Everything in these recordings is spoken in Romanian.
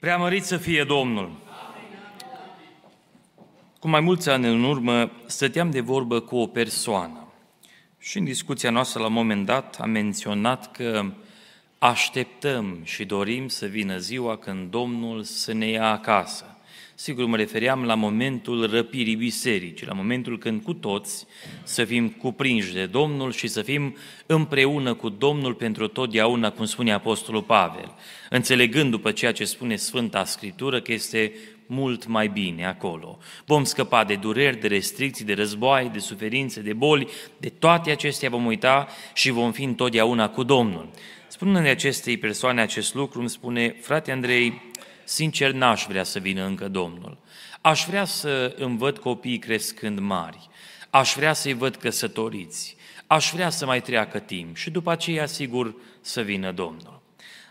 Preamărit să fie Domnul! Cu mai mulți ani în urmă, stăteam de vorbă cu o persoană și în discuția noastră la un moment dat am menționat că așteptăm și dorim să vină ziua când Domnul să ne ia acasă. Sigur, mă refeream la momentul răpirii bisericii, la momentul când cu toți să fim cuprinși de Domnul și să fim împreună cu Domnul pentru totdeauna, cum spune Apostolul Pavel, înțelegând după ceea ce spune Sfânta Scriptură că este mult mai bine acolo. Vom scăpa de dureri, de restricții, de război, de suferințe, de boli, de toate acestea vom uita și vom fi întotdeauna cu Domnul. Spunând de acestei persoane acest lucru, îmi spune, frate Andrei, sincer n-aș vrea să vină încă Domnul. Aș vrea să îmi văd copiii crescând mari. Aș vrea să-i văd căsătoriți. Aș vrea să mai treacă timp și după aceea, sigur, să vină Domnul.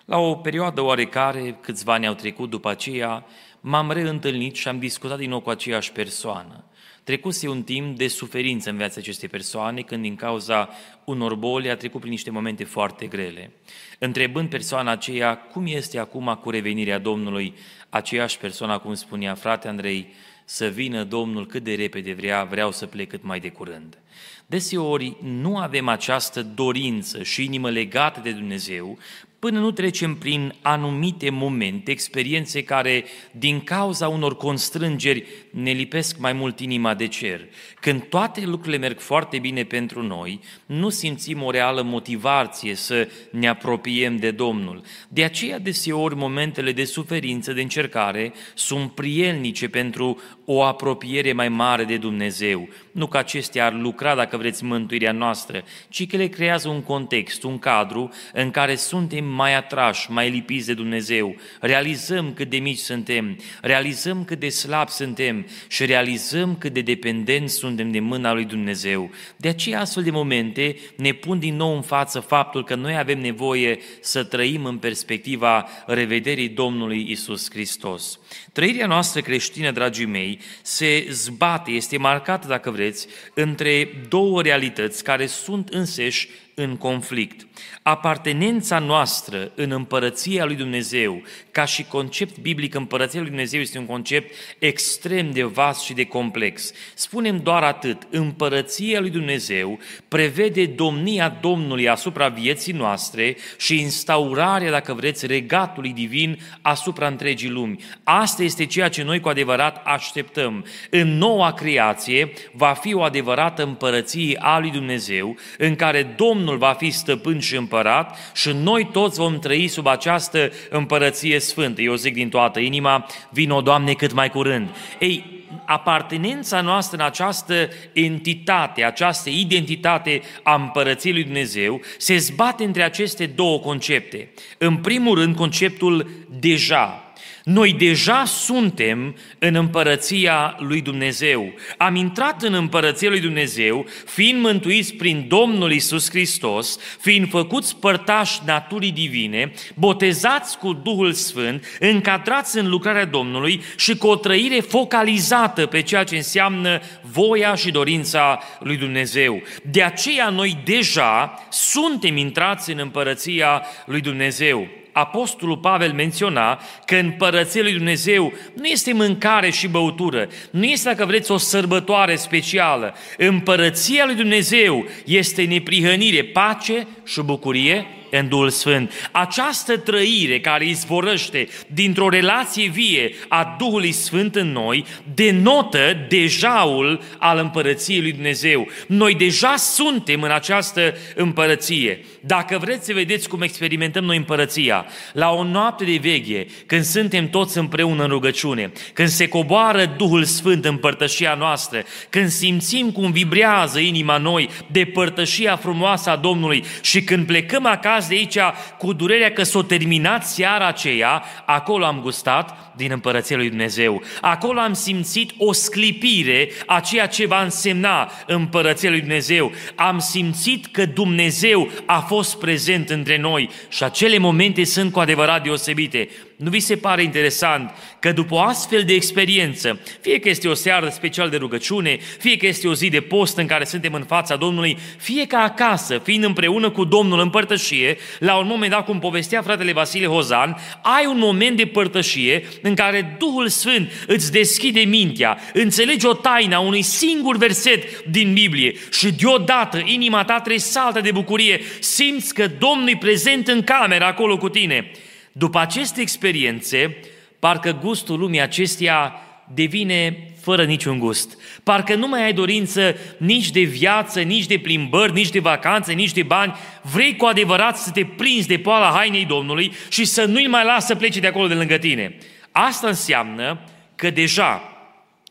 La o perioadă oarecare, câțiva ani au trecut după aceea, m-am reîntâlnit și am discutat din nou cu aceeași persoană. Trecuse un timp de suferință în viața acestei persoane, când din cauza unor boli a trecut prin niște momente foarte grele. Întrebând persoana aceea cum este acum cu revenirea Domnului, aceeași persoană cum spunea, frate Andrei, să vină Domnul cât de repede vrea, vreau să plec cât mai de curând. Deseori nu avem această dorință și inimă legată de Dumnezeu până nu trecem prin anumite momente, experiențe care, din cauza unor constrângeri, ne lipesc mai mult inima de cer. Când toate lucrurile merg foarte bine pentru noi, nu simțim o reală motivație să ne apropiem de Domnul. De aceea, deseori, momentele de suferință, de încercare, sunt prielnice pentru o apropiere mai mare de Dumnezeu. Nu că acestea ar lucra, dacă vreți, mântuirea noastră, ci că le creează un context, un cadru în care suntem mai atrași, mai lipiți de Dumnezeu. Realizăm cât de mici suntem, realizăm cât de slabi suntem și realizăm cât de dependenți suntem de mâna lui Dumnezeu. De aceea, astfel de momente ne pun din nou în față faptul că noi avem nevoie să trăim în perspectiva revederii Domnului Isus Hristos. Trăirea noastră creștină, dragii mei, se zbate, este marcată, dacă vreți, între două realități care sunt înseși în conflict. Apartenența noastră în împărăția lui Dumnezeu, ca și concept biblic, împărăția lui Dumnezeu este un concept extrem de vast și de complex. Spunem doar atât, împărăția lui Dumnezeu prevede domnia Domnului asupra vieții noastre și instaurarea, dacă vreți, regatului divin asupra întregii lumi. Asta este ceea ce noi cu adevărat așteptăm. În noua creație va fi o adevărată împărăție a lui Dumnezeu, în care Domnul Domnul va fi stăpân și împărat și noi toți vom trăi sub această împărăție sfântă. Eu zic din toată inima, vino, Doamne, cât mai curând. Ei, apartenența noastră în această entitate, această identitate a împărăției lui Dumnezeu, se zbate între aceste două concepte. În primul rând, conceptul deja, noi deja suntem în împărăția lui Dumnezeu. Am intrat în împărăția lui Dumnezeu, fiind mântuiți prin Domnul Isus Hristos, fiind făcuți părtași naturii divine, botezați cu Duhul Sfânt, încadrați în lucrarea Domnului și cu o trăire focalizată pe ceea ce înseamnă voia și dorința lui Dumnezeu. De aceea noi deja suntem intrați în împărăția lui Dumnezeu. Apostolul Pavel menționa că împărăția lui Dumnezeu nu este mâncare și băutură, nu este, dacă vreți, o sărbătoare specială. Împărăția lui Dumnezeu este neprihănire, pace și bucurie în Duhul Sfânt. Această trăire care izvorăște dintr-o relație vie a Duhului Sfânt în noi denotă dejaul al împărăției lui Dumnezeu. Noi deja suntem în această împărăție. Dacă vreți să vedeți cum experimentăm noi împărăția, la o noapte de veche, când suntem toți împreună în rugăciune, când se coboară Duhul Sfânt în părtășia noastră, când simțim cum vibrează inima noi de părtășia frumoasă a Domnului și când plecăm acasă plecați de aici cu durerea că s-o terminat seara aceea, acolo am gustat din împărăția lui Dumnezeu. Acolo am simțit o sclipire a ceea ce va însemna împărăția lui Dumnezeu. Am simțit că Dumnezeu a fost prezent între noi și acele momente sunt cu adevărat deosebite. Nu vi se pare interesant că după o astfel de experiență, fie că este o seară special de rugăciune, fie că este o zi de post în care suntem în fața Domnului, fie că acasă, fiind împreună cu Domnul în părtășie, la un moment dat, cum povestea fratele Vasile Hozan, ai un moment de părtășie în care Duhul Sfânt îți deschide mintea, înțelegi o taină a unui singur verset din Biblie și deodată inima ta tresaltă de bucurie, simți că Domnul e prezent în camera acolo cu tine. După aceste experiențe, parcă gustul lumii acesteia devine fără niciun gust. Parcă nu mai ai dorință nici de viață, nici de plimbări, nici de vacanțe, nici de bani. Vrei cu adevărat să te prinzi de poala hainei Domnului și să nu-i mai lasă să plece de acolo de lângă tine. Asta înseamnă că deja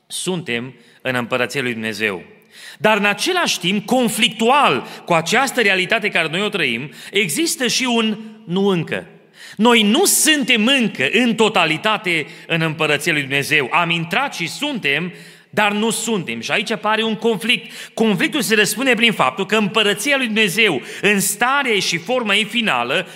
suntem în împărăția lui Dumnezeu. Dar în același timp, conflictual cu această realitate care noi o trăim, există și un nu încă. Noi nu suntem încă în totalitate în împărăția lui Dumnezeu. Am intrat și suntem, dar nu suntem. Și aici apare un conflict. Conflictul se răspune prin faptul că împărăția lui Dumnezeu, în starea și forma ei finală,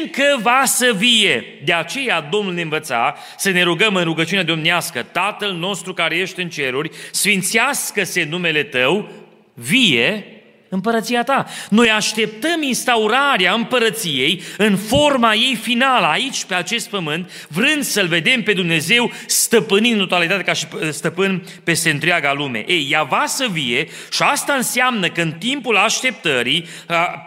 încă va să vie. De aceea Domnul ne învăța să ne rugăm în rugăciunea domnească, Tatăl nostru care ești în ceruri, sfințească-se numele Tău, vie împărăția ta. Noi așteptăm instaurarea împărăției în forma ei finală, aici, pe acest pământ, vrând să-L vedem pe Dumnezeu stăpânind în totalitate ca și stăpân peste întreaga lume. Ei, ea va să vie și asta înseamnă că în timpul așteptării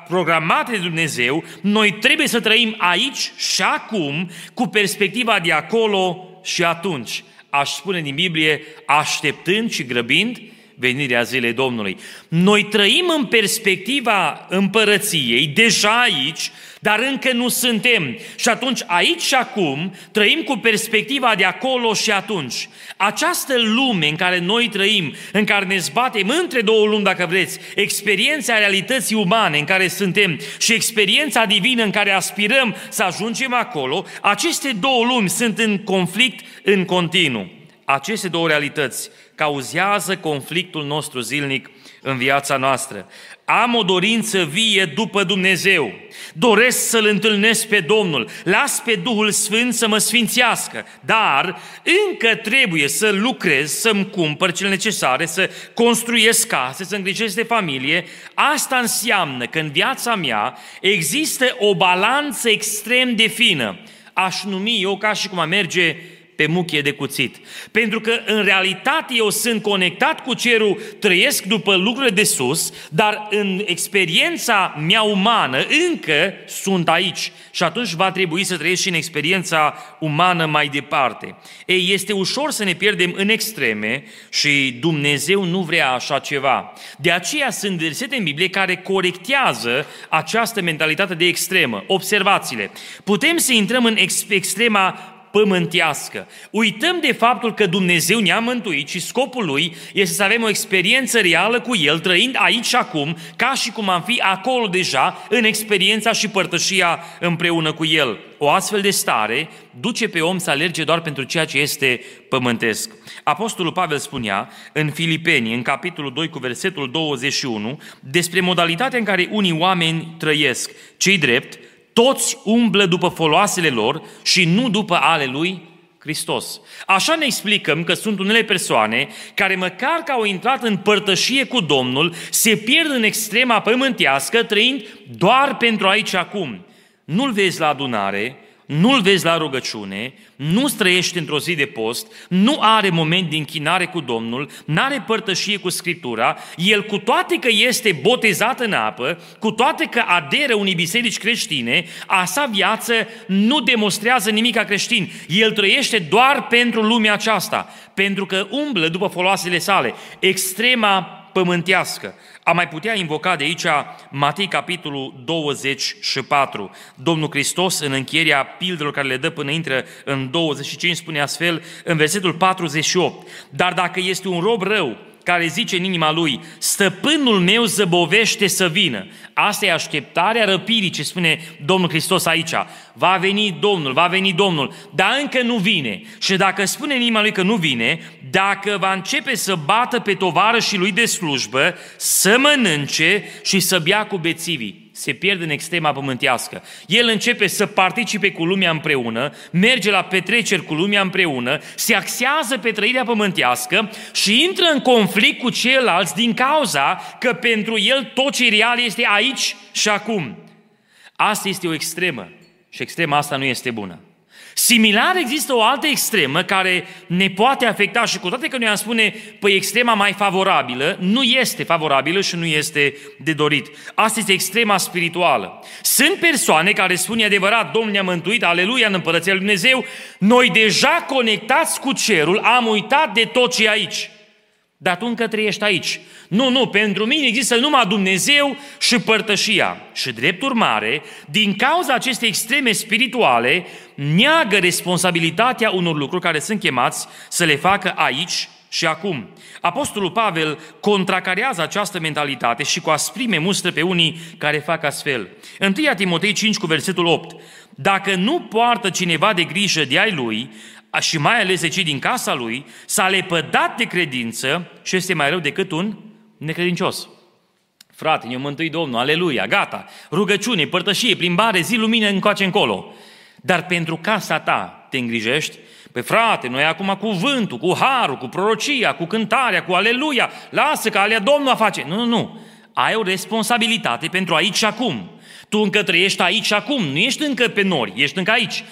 programate de Dumnezeu, noi trebuie să trăim aici și acum cu perspectiva de acolo și atunci. Aș spune din Biblie, așteptând și grăbind venirea zilei Domnului. Noi trăim în perspectiva împărăției, deja aici, dar încă nu suntem. Și atunci, aici și acum, trăim cu perspectiva de acolo și atunci. Această lume în care noi trăim, în care ne zbatem între două lumi, dacă vreți, experiența realității umane în care suntem și experiența divină în care aspirăm să ajungem acolo, aceste două lumi sunt în conflict în continuu. Aceste două realități cauzează conflictul nostru zilnic în viața noastră. Am o dorință vie după Dumnezeu. Doresc să-L întâlnesc pe Domnul. Las pe Duhul Sfânt să mă sfințească. Dar încă trebuie să lucrez, să-mi cumpăr cele necesare, să construiesc case, să îngrijesc de familie. Asta înseamnă că în viața mea există o balanță extrem de fină. Aș numi eu ca și cum a merge pe muchie de cuțit. Pentru că în realitate eu sunt conectat cu cerul, trăiesc după lucrurile de sus, dar în experiența mea umană încă sunt aici. Și atunci va trebui să trăiesc și în experiența umană mai departe. Ei, este ușor să ne pierdem în extreme și Dumnezeu nu vrea așa ceva. De aceea sunt versete în Biblie care corectează această mentalitate de extremă. Observați-le. Putem să intrăm în extrema pământească. Uităm de faptul că Dumnezeu ne-a mântuit și scopul lui este să avem o experiență reală cu El, trăind aici și acum, ca și cum am fi acolo deja, în experiența și părtășia împreună cu El. O astfel de stare duce pe om să alerge doar pentru ceea ce este pământesc. Apostolul Pavel spunea în Filipeni, în capitolul 2 cu versetul 21, despre modalitatea în care unii oameni trăiesc, cei drept, toți umblă după foloasele lor și nu după ale lui Hristos. Așa ne explicăm că sunt unele persoane care măcar că au intrat în părtășie cu Domnul, se pierd în extrema pământească trăind doar pentru aici acum. Nu-l vezi la adunare, nu-l vezi la rugăciune, nu trăiește într-o zi de post, nu are moment de închinare cu Domnul, nu are părtășie cu Scriptura, el cu toate că este botezat în apă, cu toate că aderă unii biserici creștine, a sa viață nu demonstrează nimic creștin. El trăiește doar pentru lumea aceasta, pentru că umblă după foloasele sale, extrema pământească. Am mai putea invoca de aici Matei capitolul 24. Domnul Hristos în încheierea pildelor care le dă până intră în 25 spune astfel în versetul 48. Dar dacă este un rob rău care zice în inima lui, stăpânul meu zăbovește să vină. Asta e așteptarea răpirii, ce spune Domnul Hristos aici. Va veni Domnul, va veni Domnul, dar încă nu vine. Și dacă spune în inima lui că nu vine, dacă va începe să bată pe tovară și lui de slujbă, să mănânce și să bea cu bețivii. Se pierde în extrema pământească. El începe să participe cu lumea împreună, merge la petreceri cu lumea împreună, se axează pe trăirea pământească și intră în conflict cu ceilalți din cauza că pentru el tot ce real este aici și acum. Asta este o extremă și extrema asta nu este bună. Similar există o altă extremă care ne poate afecta și cu toate că noi am spune, păi extrema mai favorabilă, nu este favorabilă și nu este de dorit. Asta este extrema spirituală. Sunt persoane care spun, e adevărat, Domnul ne-a mântuit, aleluia, în Împărăția Lui Dumnezeu, noi deja conectați cu cerul, am uitat de tot ce e aici. Dar tu încă trăiești aici. Nu, nu, pentru mine există numai Dumnezeu și părtășia. Și drept urmare, din cauza acestei extreme spirituale, neagă responsabilitatea unor lucruri care sunt chemați să le facă aici și acum. Apostolul Pavel contracarează această mentalitate și cu asprime mustră pe unii care fac astfel. 1 Timotei 5 cu versetul 8. Dacă nu poartă cineva de grijă de ai lui, și mai ales de cei din casa lui, s-a lepădat de credință și este mai rău decât un necredincios. Frate, ne-a mântuit Domnul, aleluia, gata, rugăciune, părtășie, plimbare, zi lumină încoace încolo. Dar pentru casa ta te îngrijești? Pe frate, noi acum cu vântul, cu harul, cu prorocia, cu cântarea, cu aleluia, lasă că alea Domnul a face. Nu, nu, nu. Ai o responsabilitate pentru aici și acum. Tu încă trăiești aici și acum, nu ești încă pe nori, ești încă aici.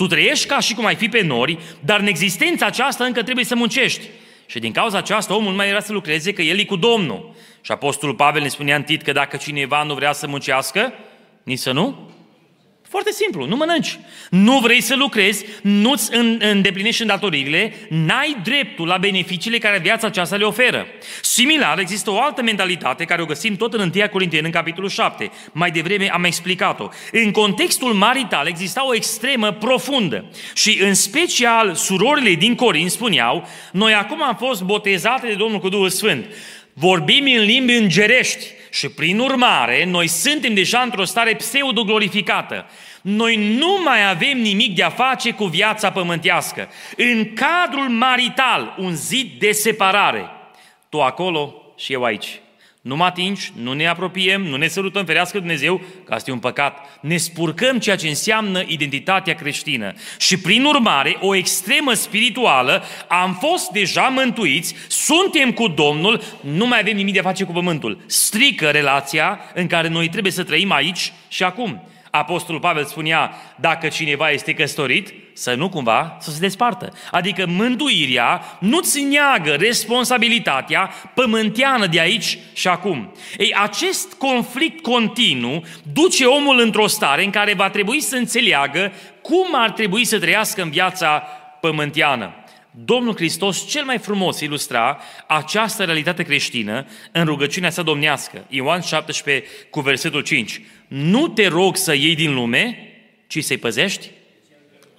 Tu trăiești ca și cum ai fi pe nori, dar în existența aceasta încă trebuie să muncești. Și din cauza aceasta omul mai era să lucreze că el e cu Domnul. Și Apostolul Pavel ne spunea în tit că dacă cineva nu vrea să muncească, nici să nu foarte simplu, nu mănânci. Nu vrei să lucrezi, nu-ți îndeplinești îndatoririle, n-ai dreptul la beneficiile care viața aceasta le oferă. Similar, există o altă mentalitate care o găsim tot în 1 Corinteni, în capitolul 7. Mai devreme am explicat-o. În contextul marital exista o extremă profundă și în special surorile din Corint spuneau, noi acum am fost botezate de Domnul cu Duhul Sfânt. Vorbim în limbi îngerești, și prin urmare, noi suntem deja într-o stare pseudo-glorificată. Noi nu mai avem nimic de a face cu viața pământească. În cadrul marital, un zid de separare. Tu acolo și eu aici. Nu mă atingi, nu ne apropiem, nu ne sărutăm, ferească Dumnezeu, că asta e un păcat. Ne spurcăm ceea ce înseamnă identitatea creștină. Și prin urmare, o extremă spirituală, am fost deja mântuiți, suntem cu Domnul, nu mai avem nimic de a face cu pământul. Strică relația în care noi trebuie să trăim aici și acum. Apostolul Pavel spunea, dacă cineva este căsătorit, să nu cumva să se despartă. Adică mântuirea nu-ți neagă responsabilitatea pământeană de aici și acum. Ei, acest conflict continuu duce omul într-o stare în care va trebui să înțeleagă cum ar trebui să trăiască în viața pământeană. Domnul Hristos cel mai frumos ilustra această realitate creștină în rugăciunea sa domnească. Ioan 17 cu versetul 5. Nu te rog să iei din lume, ci să-i păzești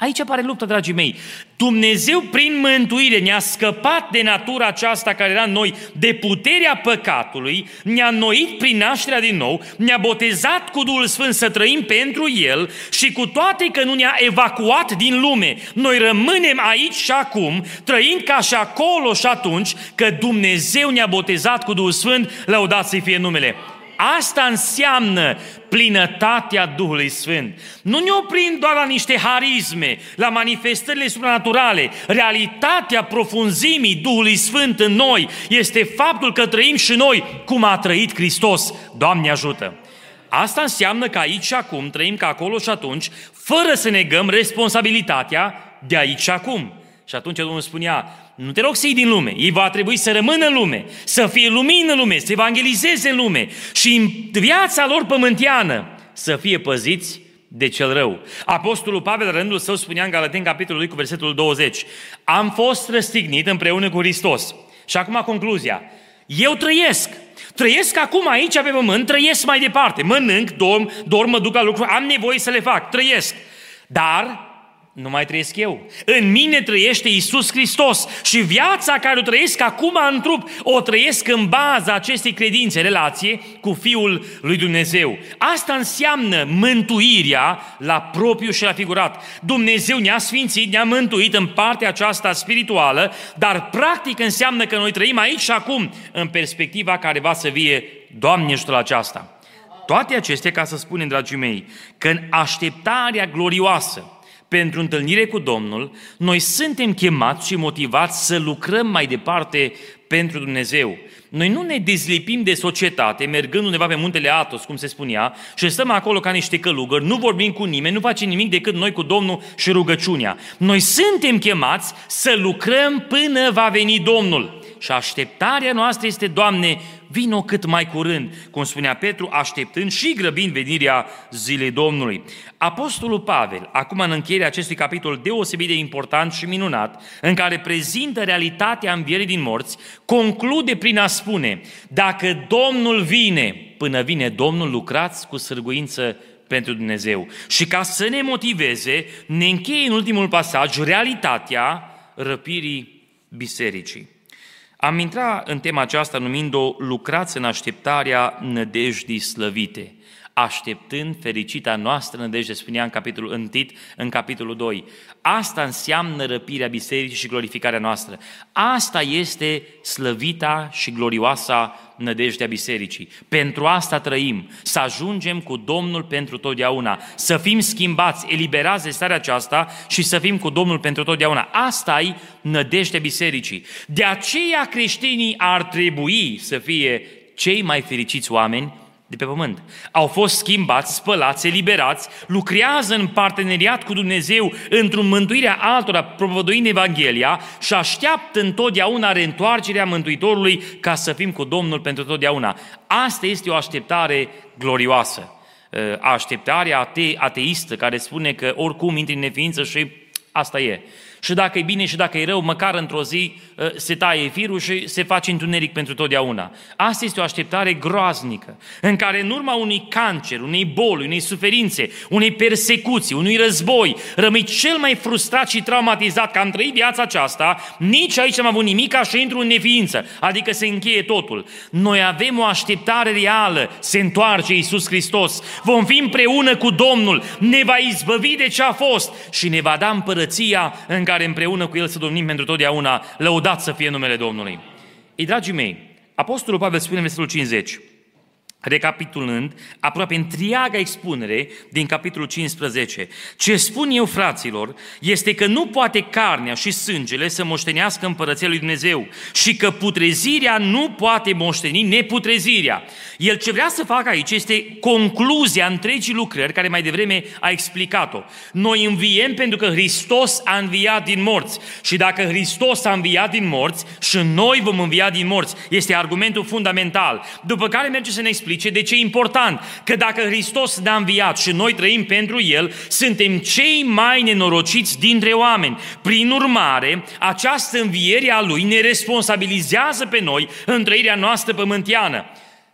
Aici apare lupta, dragii mei. Dumnezeu, prin mântuire, ne-a scăpat de natura aceasta care era în noi, de puterea păcatului, ne-a noit prin nașterea din nou, ne-a botezat cu Duhul Sfânt să trăim pentru El și cu toate că nu ne-a evacuat din lume, noi rămânem aici și acum, trăind ca și acolo și atunci, că Dumnezeu ne-a botezat cu Duhul Sfânt, lăudați să fie numele. Asta înseamnă plinătatea Duhului Sfânt. Nu ne oprim doar la niște harisme, la manifestările supranaturale. Realitatea profunzimii Duhului Sfânt în noi este faptul că trăim și noi cum a trăit Hristos. Doamne ajută! Asta înseamnă că aici și acum trăim ca acolo și atunci, fără să negăm responsabilitatea de aici și acum. Și atunci Domnul spunea, nu te rog să iei din lume, ei va trebui să rămână în lume, să fie lumină în lume, să evangelizeze în lume și în viața lor pământeană să fie păziți de cel rău. Apostolul Pavel, rândul său, spunea în Galateni, capitolul 2, cu versetul 20, Am fost răstignit împreună cu Hristos. Și acum concluzia. Eu trăiesc. Trăiesc acum aici pe pământ, trăiesc mai departe. Mănânc, dorm, dorm, mă duc la lucru, am nevoie să le fac, trăiesc. Dar nu mai trăiesc eu. În mine trăiește Isus Hristos și viața care o trăiesc acum în trup, o trăiesc în baza acestei credințe, relație cu Fiul lui Dumnezeu. Asta înseamnă mântuirea la propriu și la figurat. Dumnezeu ne-a sfințit, ne-a mântuit în partea aceasta spirituală, dar practic înseamnă că noi trăim aici și acum, în perspectiva care va să vie, Doamne, ajută la aceasta. Toate acestea ca să spunem, dragii mei, că în așteptarea glorioasă pentru întâlnire cu Domnul, noi suntem chemați și motivați să lucrăm mai departe pentru Dumnezeu. Noi nu ne dezlipim de societate, mergând undeva pe muntele Atos, cum se spunea, și stăm acolo ca niște călugări, nu vorbim cu nimeni, nu facem nimic decât noi cu Domnul și rugăciunea. Noi suntem chemați să lucrăm până va veni Domnul. Și așteptarea noastră este, Doamne, vino cât mai curând, cum spunea Petru, așteptând și grăbind venirea zilei Domnului. Apostolul Pavel, acum în încheierea acestui capitol deosebit de important și minunat, în care prezintă realitatea învierii din morți, conclude prin a spune, dacă Domnul vine, până vine Domnul, lucrați cu sârguință pentru Dumnezeu. Și ca să ne motiveze, ne încheie în ultimul pasaj realitatea răpirii bisericii. Am intrat în tema aceasta numind-o lucrați în așteptarea nădejdii slăvite așteptând fericita noastră nădejde, spunea în capitolul 1, în capitolul 2. Asta înseamnă răpirea bisericii și glorificarea noastră. Asta este slăvita și glorioasa nădejdea bisericii. Pentru asta trăim, să ajungem cu Domnul pentru totdeauna, să fim schimbați, eliberați de starea aceasta și să fim cu Domnul pentru totdeauna. Asta e nădejdea bisericii. De aceea creștinii ar trebui să fie cei mai fericiți oameni de pe pământ. Au fost schimbați, spălați, eliberați, lucrează în parteneriat cu Dumnezeu într-o mântuire altora, propovăduind Evanghelia și așteaptă întotdeauna reîntoarcerea Mântuitorului ca să fim cu Domnul pentru totdeauna. Asta este o așteptare glorioasă. Așteptarea ate- ateistă care spune că oricum intri în neființă și asta e și dacă e bine și dacă e rău, măcar într-o zi ă, se taie firul și se face întuneric pentru totdeauna. Asta este o așteptare groaznică, în care în urma unui cancer, unei boli, unei suferințe, unei persecuții, unui război, rămâi cel mai frustrat și traumatizat că am trăit viața aceasta, nici aici am avut nimica și intru în neființă, adică se încheie totul. Noi avem o așteptare reală, se întoarce Iisus Hristos, vom fi împreună cu Domnul, ne va izbăvi de ce a fost și ne va da împărăția în care împreună cu El să domnim pentru totdeauna, lăudat să fie numele Domnului. Ei, dragii mei, Apostolul Pavel spune în versetul 50, recapitulând aproape întreaga expunere din capitolul 15. Ce spun eu, fraților, este că nu poate carnea și sângele să moștenească împărăția lui Dumnezeu și că putrezirea nu poate moșteni neputrezirea. El ce vrea să facă aici este concluzia întregii lucrări care mai devreme a explicat-o. Noi înviem pentru că Hristos a înviat din morți și dacă Hristos a înviat din morți și noi vom învia din morți, este argumentul fundamental. După care merge să ne explice explice de ce e important. Că dacă Hristos ne-a înviat și noi trăim pentru El, suntem cei mai nenorociți dintre oameni. Prin urmare, această înviere a Lui ne responsabilizează pe noi în trăirea noastră pământiană.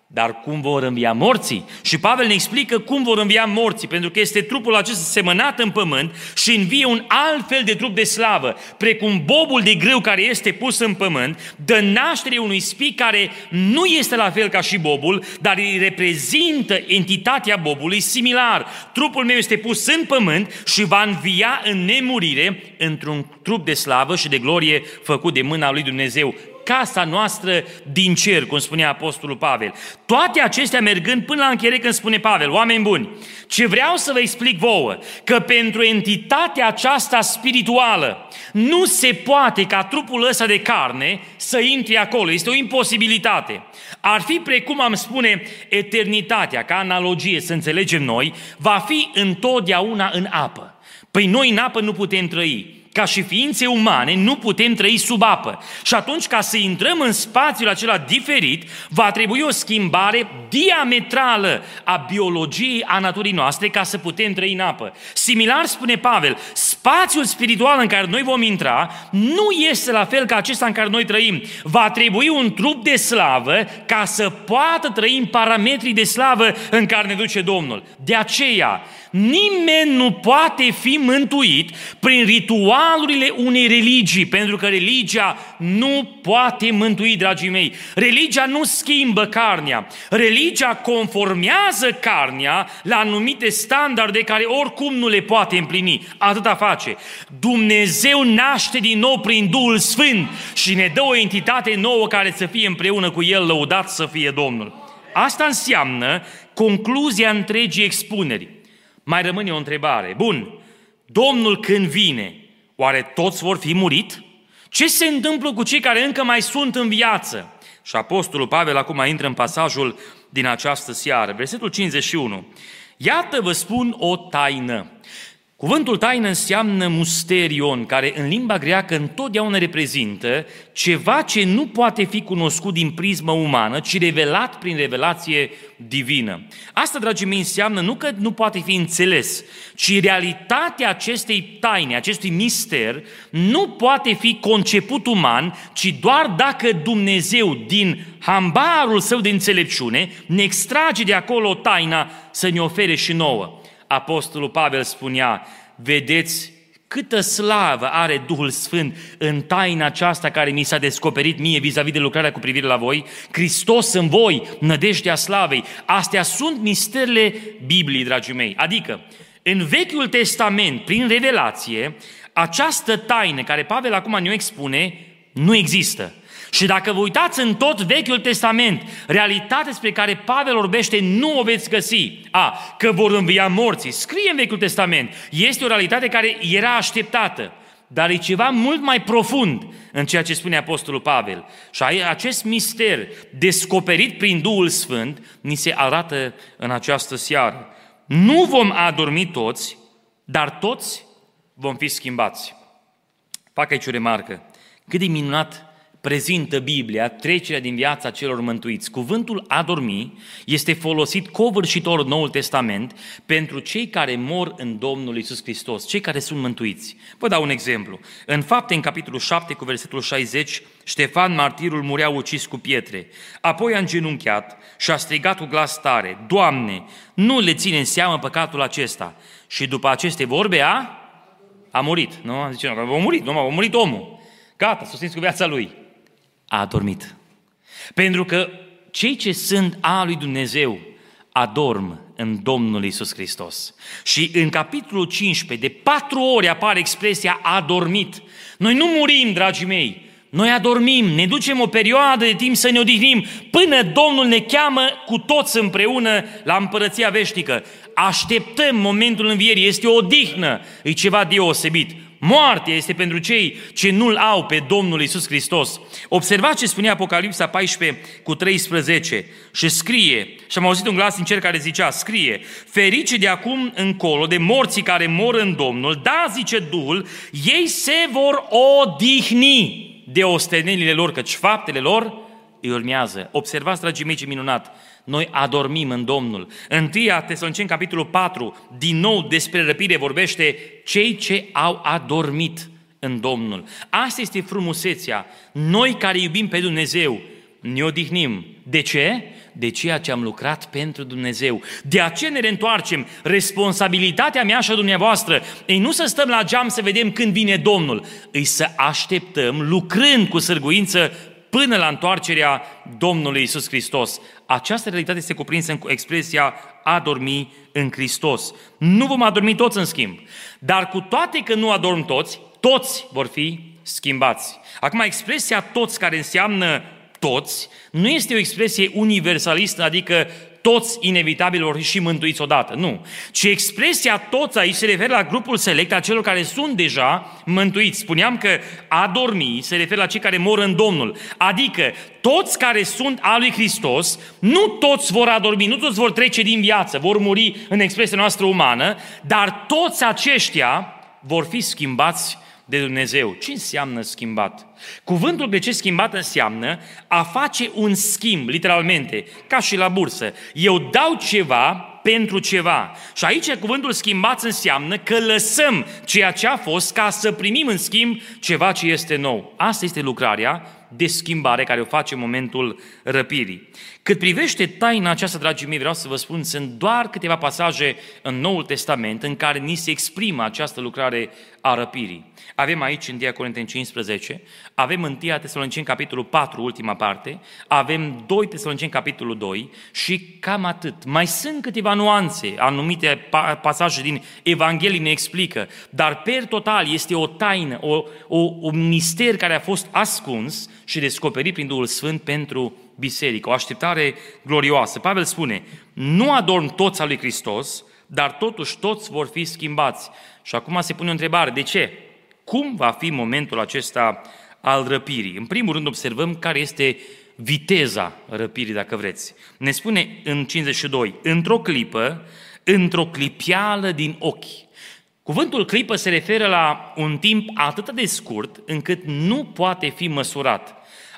Dar cum vor învia morții? Și Pavel ne explică cum vor învia morții, pentru că este trupul acesta semănat în pământ și învie un alt fel de trup de slavă, precum bobul de grâu care este pus în pământ, dă naștere unui spic care nu este la fel ca și bobul, dar îi reprezintă entitatea bobului similar. Trupul meu este pus în pământ și va învia în nemurire într-un trup de slavă și de glorie făcut de mâna lui Dumnezeu casa noastră din cer, cum spunea Apostolul Pavel. Toate acestea mergând până la încheiere când spune Pavel, oameni buni, ce vreau să vă explic vouă, că pentru entitatea aceasta spirituală nu se poate ca trupul ăsta de carne să intre acolo, este o imposibilitate. Ar fi precum am spune eternitatea, ca analogie să înțelegem noi, va fi întotdeauna în apă. Păi noi în apă nu putem trăi ca și ființe umane, nu putem trăi sub apă. Și atunci, ca să intrăm în spațiul acela diferit, va trebui o schimbare diametrală a biologiei, a naturii noastre, ca să putem trăi în apă. Similar spune Pavel, spațiul spiritual în care noi vom intra nu este la fel ca acesta în care noi trăim. Va trebui un trup de slavă ca să poată trăi în parametrii de slavă în care ne duce Domnul. De aceea, Nimeni nu poate fi mântuit prin ritualurile unei religii, pentru că religia nu poate mântui, dragii mei. Religia nu schimbă carnea. Religia conformează carnea la anumite standarde care oricum nu le poate împlini. Atâta face. Dumnezeu naște din nou prin Duhul Sfânt și ne dă o entitate nouă care să fie împreună cu El lăudat să fie Domnul. Asta înseamnă concluzia întregii expuneri. Mai rămâne o întrebare. Bun, Domnul când vine, oare toți vor fi murit? Ce se întâmplă cu cei care încă mai sunt în viață? Și Apostolul Pavel acum intră în pasajul din această seară, versetul 51. Iată vă spun o taină. Cuvântul taină înseamnă musterion, care în limba greacă întotdeauna reprezintă ceva ce nu poate fi cunoscut din prismă umană, ci revelat prin revelație divină. Asta, dragii mei, înseamnă nu că nu poate fi înțeles, ci realitatea acestei taine, acestui mister, nu poate fi conceput uman, ci doar dacă Dumnezeu, din hambarul său de înțelepciune, ne extrage de acolo taina să ne ofere și nouă. Apostolul Pavel spunea, vedeți câtă slavă are Duhul Sfânt în taina aceasta care mi s-a descoperit mie vis-a-vis de lucrarea cu privire la voi, Hristos în voi, nădejdea slavei. Astea sunt misterele Bibliei, dragii mei. Adică, în Vechiul Testament, prin revelație, această taină care Pavel acum ne-o expune, nu există. Și dacă vă uitați în tot Vechiul Testament, realitatea spre care Pavel vorbește nu o veți găsi. A, că vor învia morții. Scrie în Vechiul Testament. Este o realitate care era așteptată. Dar e ceva mult mai profund în ceea ce spune Apostolul Pavel. Și acest mister descoperit prin Duhul Sfânt ni se arată în această seară. Nu vom adormi toți, dar toți vom fi schimbați. Fac aici o remarcă. Cât de minunat prezintă Biblia trecerea din viața celor mântuiți. Cuvântul a dormi este folosit covârșitor în Noul Testament pentru cei care mor în Domnul Isus Hristos, cei care sunt mântuiți. Vă dau un exemplu. În fapte, în capitolul 7, cu versetul 60, Ștefan, martirul, murea ucis cu pietre. Apoi a îngenunchiat și a strigat cu glas tare, Doamne, nu le ține în seamă păcatul acesta. Și după aceste vorbe a, a murit. Nu? Zice, a murit, nu, a murit omul. Gata, susținți cu viața lui a adormit. Pentru că cei ce sunt a lui Dumnezeu adorm în Domnul Isus Hristos. Și în capitolul 15, de patru ori apare expresia adormit. Noi nu murim, dragii mei, noi adormim, ne ducem o perioadă de timp să ne odihnim până Domnul ne cheamă cu toți împreună la împărăția veșnică. Așteptăm momentul învierii, este o odihnă, e ceva deosebit. Moartea este pentru cei ce nu-L au pe Domnul Isus Hristos. Observați ce spune Apocalipsa 14 cu 13 și scrie, și am auzit un glas din cer care zicea, scrie, ferice de acum încolo de morții care mor în Domnul, da, zice Duhul, ei se vor odihni de ostenelile lor, căci faptele lor îi urmează. Observați, dragii mei, ce minunat! Noi adormim în Domnul. Întâia Tesaloniceni, capitolul 4, din nou despre răpire vorbește cei ce au adormit în Domnul. Asta este frumusețea. Noi care iubim pe Dumnezeu, ne odihnim. De ce? De ceea ce am lucrat pentru Dumnezeu. De aceea ne reîntoarcem. Responsabilitatea mea și a dumneavoastră ei nu să stăm la geam să vedem când vine Domnul, îi să așteptăm lucrând cu sârguință până la întoarcerea Domnului Isus Hristos. Această realitate este cuprinsă în expresia a dormi în Hristos. Nu vom adormi toți în schimb, dar cu toate că nu adorm toți, toți vor fi schimbați. Acum, expresia toți, care înseamnă toți, nu este o expresie universalistă, adică toți inevitabil vor fi și mântuiți odată. Nu. Ci expresia toți aici se referă la grupul select a celor care sunt deja mântuiți. Spuneam că a dormi se referă la cei care mor în Domnul. Adică toți care sunt al lui Hristos, nu toți vor adormi, nu toți vor trece din viață, vor muri în expresia noastră umană, dar toți aceștia vor fi schimbați de Dumnezeu. Ce înseamnă schimbat? Cuvântul grecesc schimbat înseamnă a face un schimb, literalmente, ca și la bursă. Eu dau ceva pentru ceva. Și aici cuvântul schimbat înseamnă că lăsăm ceea ce a fost ca să primim în schimb ceva ce este nou. Asta este lucrarea de schimbare care o face în momentul răpirii. Cât privește taina aceasta, dragii mei, vreau să vă spun, sunt doar câteva pasaje în Noul Testament în care ni se exprimă această lucrare a răpirii. Avem aici în 2 Corinteni 15, avem în 1 Tesaloniceni capitolul 4, ultima parte, avem 2 Tesaloniceni capitolul 2 și cam atât. Mai sunt câteva nuanțe, anumite pasaje din Evanghelie ne explică, dar per total este o taină, o, o, un mister care a fost ascuns și descoperit prin Duhul Sfânt pentru biserică, o așteptare glorioasă. Pavel spune, nu adorm toți al lui Hristos, dar totuși toți vor fi schimbați. Și acum se pune o întrebare, de ce? Cum va fi momentul acesta al răpirii? În primul rând observăm care este viteza răpirii, dacă vreți. Ne spune în 52, într-o clipă, într-o clipială din ochi. Cuvântul clipă se referă la un timp atât de scurt încât nu poate fi măsurat.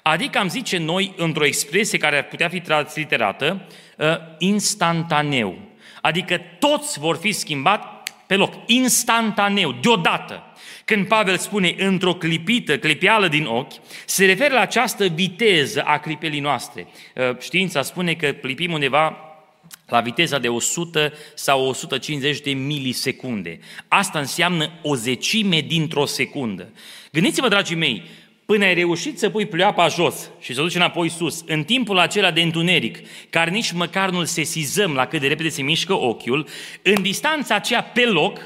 Adică am zice noi, într-o expresie care ar putea fi transliterată, uh, instantaneu. Adică toți vor fi schimbați pe loc, instantaneu, deodată. Când Pavel spune într-o clipită, clipială din ochi, se referă la această viteză a clipelii noastre. Uh, știința spune că clipim undeva la viteza de 100 sau 150 de milisecunde. Asta înseamnă o zecime dintr-o secundă. Gândiți-vă, dragii mei, până ai reușit să pui pleoapa jos și să duci înapoi sus, în timpul acela de întuneric, care nici măcar nu-l sesizăm la cât de repede se mișcă ochiul, în distanța aceea pe loc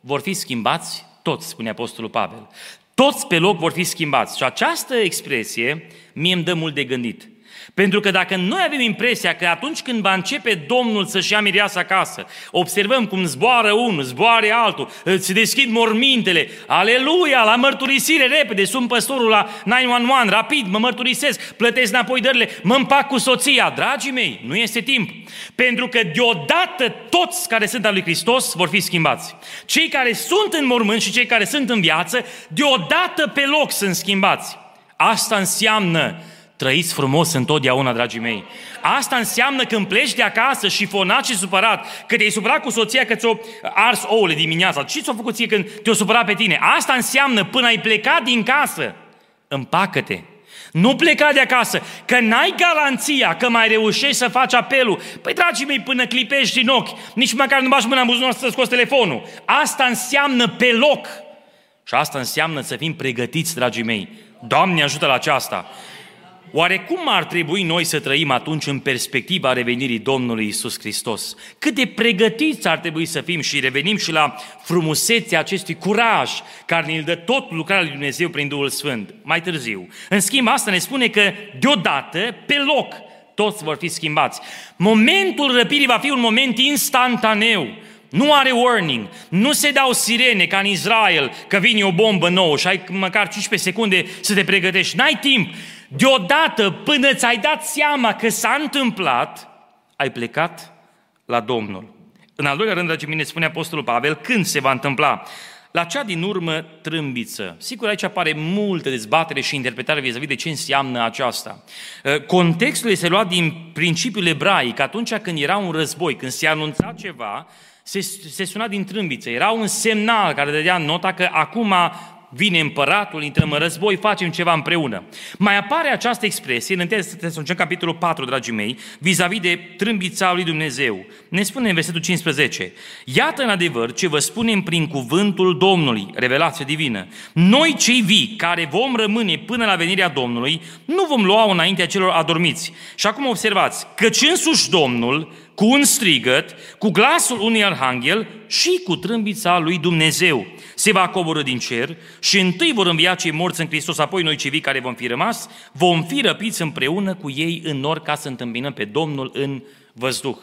vor fi schimbați toți, spune Apostolul Pavel. Toți pe loc vor fi schimbați. Și această expresie mie îmi dă mult de gândit. Pentru că dacă noi avem impresia că atunci când va începe Domnul să-și ia mireasa acasă, observăm cum zboară unul, zboare altul, se deschid mormintele, aleluia, la mărturisire repede, sunt păstorul la 911, rapid, mă mărturisesc, plătesc înapoi dările, mă împac cu soția. Dragii mei, nu este timp. Pentru că deodată toți care sunt al lui Hristos vor fi schimbați. Cei care sunt în mormânt și cei care sunt în viață, deodată pe loc sunt schimbați. Asta înseamnă Trăiți frumos întotdeauna, dragii mei. Asta înseamnă când pleci de acasă și fonat și supărat, că te-ai supărat cu soția că ți-o ars ouăle dimineața. Ce ți-a făcut ție când te-o supărat pe tine? Asta înseamnă până ai plecat din casă, împacă-te. Nu pleca de acasă, că n-ai garanția că mai reușești să faci apelul. Păi, dragii mei, până clipești din ochi, nici măcar nu bași mâna în buzunar să scoți telefonul. Asta înseamnă pe loc. Și asta înseamnă să fim pregătiți, dragii mei. Doamne ajută la aceasta. Oare cum ar trebui noi să trăim atunci în perspectiva revenirii Domnului Isus Hristos? Cât de pregătiți ar trebui să fim și revenim și la frumusețea acestui curaj care ne-l dă tot lucrarea lui Dumnezeu prin Duhul Sfânt, mai târziu. În schimb, asta ne spune că deodată, pe loc, toți vor fi schimbați. Momentul răpirii va fi un moment instantaneu. Nu are warning, nu se dau sirene ca în Israel că vine o bombă nouă și ai măcar 15 secunde să te pregătești. N-ai timp. Deodată, până ți-ai dat seama că s-a întâmplat, ai plecat la Domnul. În al doilea rând, dragii mine, spune Apostolul Pavel, când se va întâmpla? La cea din urmă trâmbiță. Sigur, aici apare multă dezbatere și interpretare vis-a-vis de ce înseamnă aceasta. Uh, contextul este luat din principiul ebraic, atunci când era un război, când se anunța ceva, se, se suna din trâmbiță. Era un semnal care dădea nota că acum vine împăratul, intrăm în război, facem ceva împreună. Mai apare această expresie în 1 Tesaloniceni, capitolul 4, dragii mei, vis-a-vis de trâmbița lui Dumnezeu. Ne spune în versetul 15, Iată în adevăr ce vă spunem prin cuvântul Domnului, revelație divină. Noi cei vii, care vom rămâne până la venirea Domnului, nu vom lua înaintea celor adormiți. Și acum observați, căci însuși Domnul, cu un strigăt, cu glasul unui arhanghel și cu trâmbița lui Dumnezeu. Se va coborâ din cer și întâi vor învia cei morți în Hristos, apoi noi cei vii care vom fi rămas, vom fi răpiți împreună cu ei în nor ca să întâmpinăm pe Domnul în văzduh.